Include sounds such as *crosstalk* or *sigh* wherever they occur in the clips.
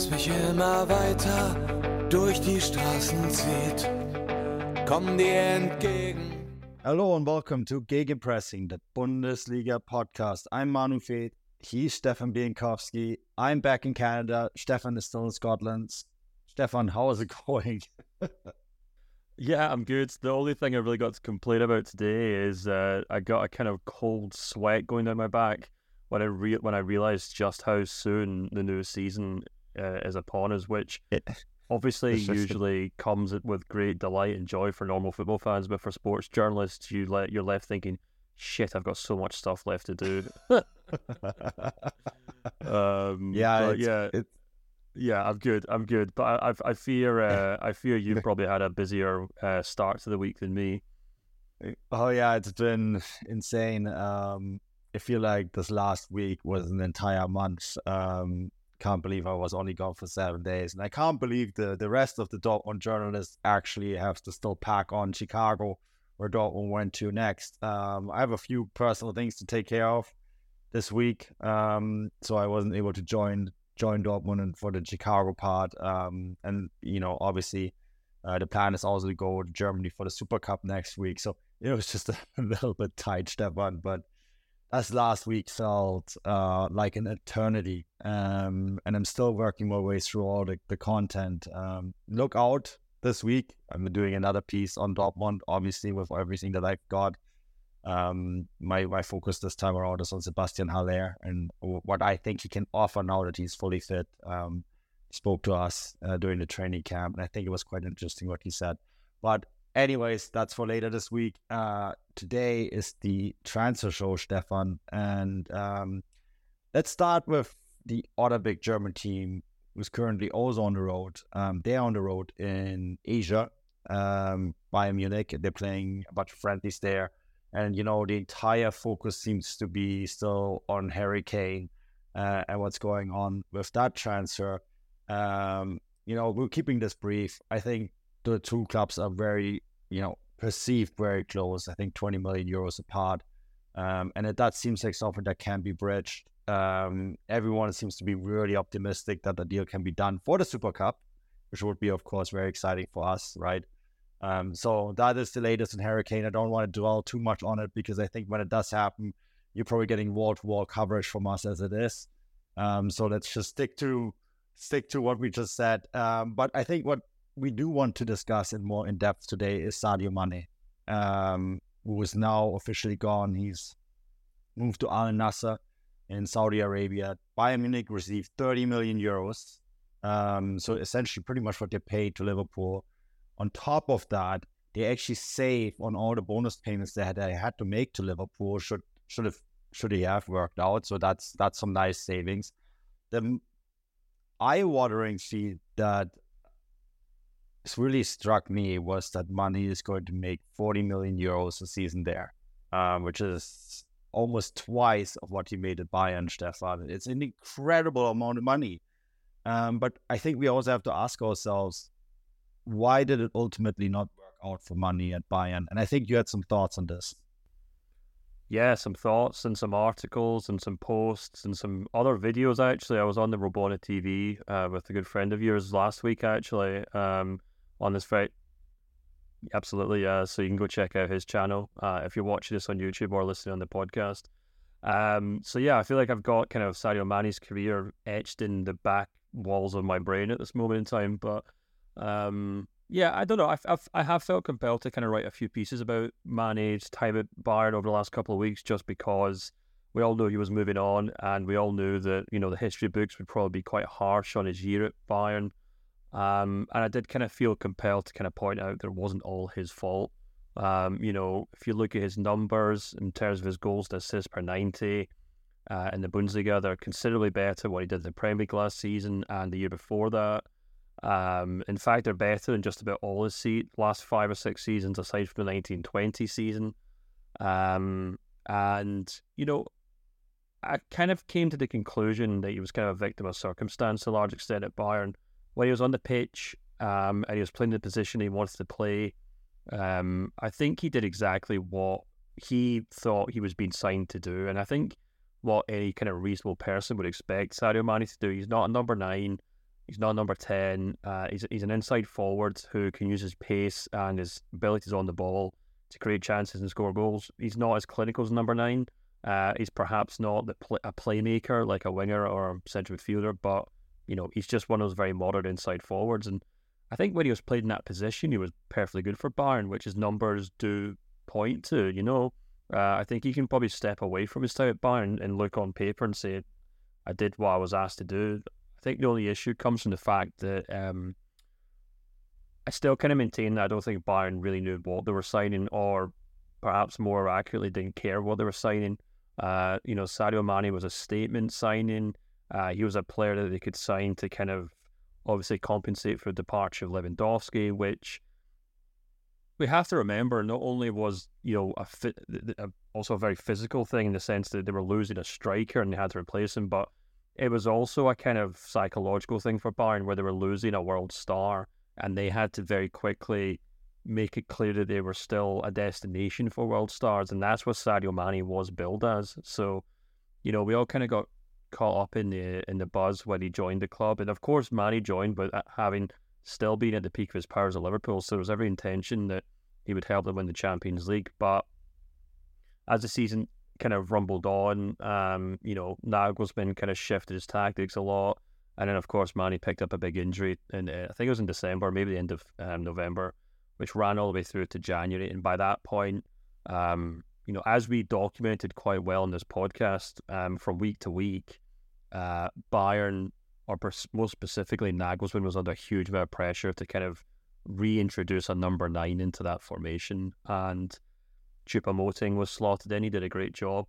das mich immer weiter durch die Straßen zieht. Komm dir entgegen. Hello and welcome to Gegenpressing, the Bundesliga podcast. I'm Manu Veth. He's Stefan Bienkowski. I'm back in Canada. Stefan is still in Scotland. Stefan, how is it *laughs* going? Yeah, I'm good. The only thing I really got to complain about today is uh, I got a kind of cold sweat going down my back when I re- when I realized just how soon the new season uh, is upon us, which obviously usually comes with great delight and joy for normal football fans, but for sports journalists, you let you're left thinking, "Shit, I've got so much stuff left to do." *laughs* um, yeah, it's, yeah, it- yeah, I'm good. I'm good, but I, I, I fear, uh, *laughs* I fear you've probably had a busier uh, start to the week than me. oh yeah, it's been insane. Um, I feel like this last week was an entire month. Um, can't believe I was only gone for seven days, and I can't believe the the rest of the Dortmund journalists actually have to still pack on Chicago, where Dortmund went to next. Um, I have a few personal things to take care of this week, um, so I wasn't able to join join Dortmund and for the Chicago part. Um, and you know, obviously, uh, the plan is also to go to Germany for the Super Cup next week. So it was just *laughs* a little bit tight, Stefan, but as last week felt uh, like an eternity. Um, and I'm still working my way through all the, the content. Um, look out this week. I'm doing another piece on Dortmund, obviously, with everything that I've got. Um, my, my focus this time around is on Sebastian Haller and what I think he can offer now that he's fully fit. Um, spoke to us uh, during the training camp, and I think it was quite interesting what he said. But anyways, that's for later this week. Uh, today is the transfer show, Stefan, and um, let's start with the other big German team who's currently also on the road. Um, they're on the road in Asia, um, Bayern Munich. They're playing a bunch of friendlies there, and you know the entire focus seems to be still on Harry Kane uh, and what's going on with that transfer. Um, you know, we're keeping this brief. I think the two clubs are very, you know, perceived very close. I think 20 million euros apart. Um, and it, that seems like something that can be bridged. Um, everyone seems to be really optimistic that the deal can be done for the Super Cup, which would be, of course, very exciting for us, right? Um, so that is the latest in Harry Kane. I don't want to dwell too much on it because I think when it does happen, you're probably getting wall to wall coverage from us as it is. Um, so let's just stick to stick to what we just said. Um, but I think what we do want to discuss in more in depth today is Sadio Mane, um, who is now officially gone. He's moved to Al Nassr in Saudi Arabia. Bayern Munich received 30 million euros. Um, so essentially, pretty much what they paid to Liverpool. On top of that, they actually save on all the bonus payments that they had to make to Liverpool. Should should have should he have worked out? So that's that's some nice savings. The eye-watering feat that really struck me was that Mane is going to make 40 million euros a season there, um, which is almost twice of what he made at Bayern, Stefan. It's an incredible amount of money. Um, but I think we also have to ask ourselves, why did it ultimately not work out for Mane at Bayern? And I think you had some thoughts on this. Yeah, some thoughts and some articles and some posts and some other videos. Actually, I was on the Robona TV uh, with a good friend of yours last week. Actually, um, on this fight. Absolutely, yeah. So you can go check out his channel uh, if you're watching this on YouTube or listening on the podcast. Um, so yeah, I feel like I've got kind of Sadio Mane's career etched in the back walls of my brain at this moment in time. But um, yeah, I don't know. I've, I've I have felt compelled to kind of write a few pieces about Mane's time at Bayern over the last couple of weeks, just because we all knew he was moving on, and we all knew that you know the history books would probably be quite harsh on his year at Bayern. Um, and I did kind of feel compelled to kind of point out that it wasn't all his fault. Um, you know, if you look at his numbers in terms of his goals to assists per 90, uh, in the Bundesliga. They're considerably better what he did in the Premier League last season and the year before that. Um, in fact, they're better than just about all his seat last five or six seasons, aside from the 1920 season. Um, and, you know, I kind of came to the conclusion that he was kind of a victim of circumstance to a large extent at Bayern. When he was on the pitch um, and he was playing the position he wanted to play, um, I think he did exactly what he thought he was being signed to do. And I think what any kind of reasonable person would expect Sadio Mane to do. He's not a number nine. He's not a number 10. Uh, he's, he's an inside forward who can use his pace and his abilities on the ball to create chances and score goals. He's not as clinical as number nine. Uh, he's perhaps not the pl- a playmaker like a winger or a central midfielder, but you know he's just one of those very modern inside forwards. And I think when he was played in that position, he was perfectly good for Bayern, which his numbers do point to. You know, uh, I think he can probably step away from his time at Bayern and look on paper and say, "I did what I was asked to do." I think the only issue comes from the fact that um, I still kind of maintain that I don't think Bayern really knew what they were signing, or perhaps more accurately, didn't care what they were signing. Uh, you know, Sadio Mane was a statement signing. Uh, he was a player that they could sign to kind of obviously compensate for the departure of Lewandowski, which we have to remember not only was you know a, fit, a also a very physical thing in the sense that they were losing a striker and they had to replace him, but it was also a kind of psychological thing for Bayern where they were losing a world star and they had to very quickly make it clear that they were still a destination for world stars, and that's what Sadio Mane was billed as. So, you know, we all kind of got caught up in the in the buzz when he joined the club, and of course, Mane joined, but having still been at the peak of his powers at Liverpool, so there was every intention that he would help them win the Champions League. But as the season kind of rumbled on, um, you know, Nagelsmann kind of shifted his tactics a lot. And then, of course, Mane picked up a big injury, and uh, I think it was in December, maybe the end of um, November, which ran all the way through to January. And by that point, um, you know, as we documented quite well in this podcast, um, from week to week, uh, Bayern, or pers- more specifically Nagelsmann, was under a huge amount of pressure to kind of reintroduce a number nine into that formation. And Choupo-Moting was slotted in. He did a great job.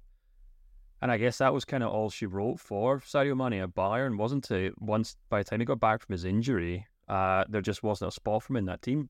And I guess that was kind of all she wrote for Sadio Mane at Bayern, wasn't it? Once by the time he got back from his injury, uh, there just wasn't a spot for him in that team.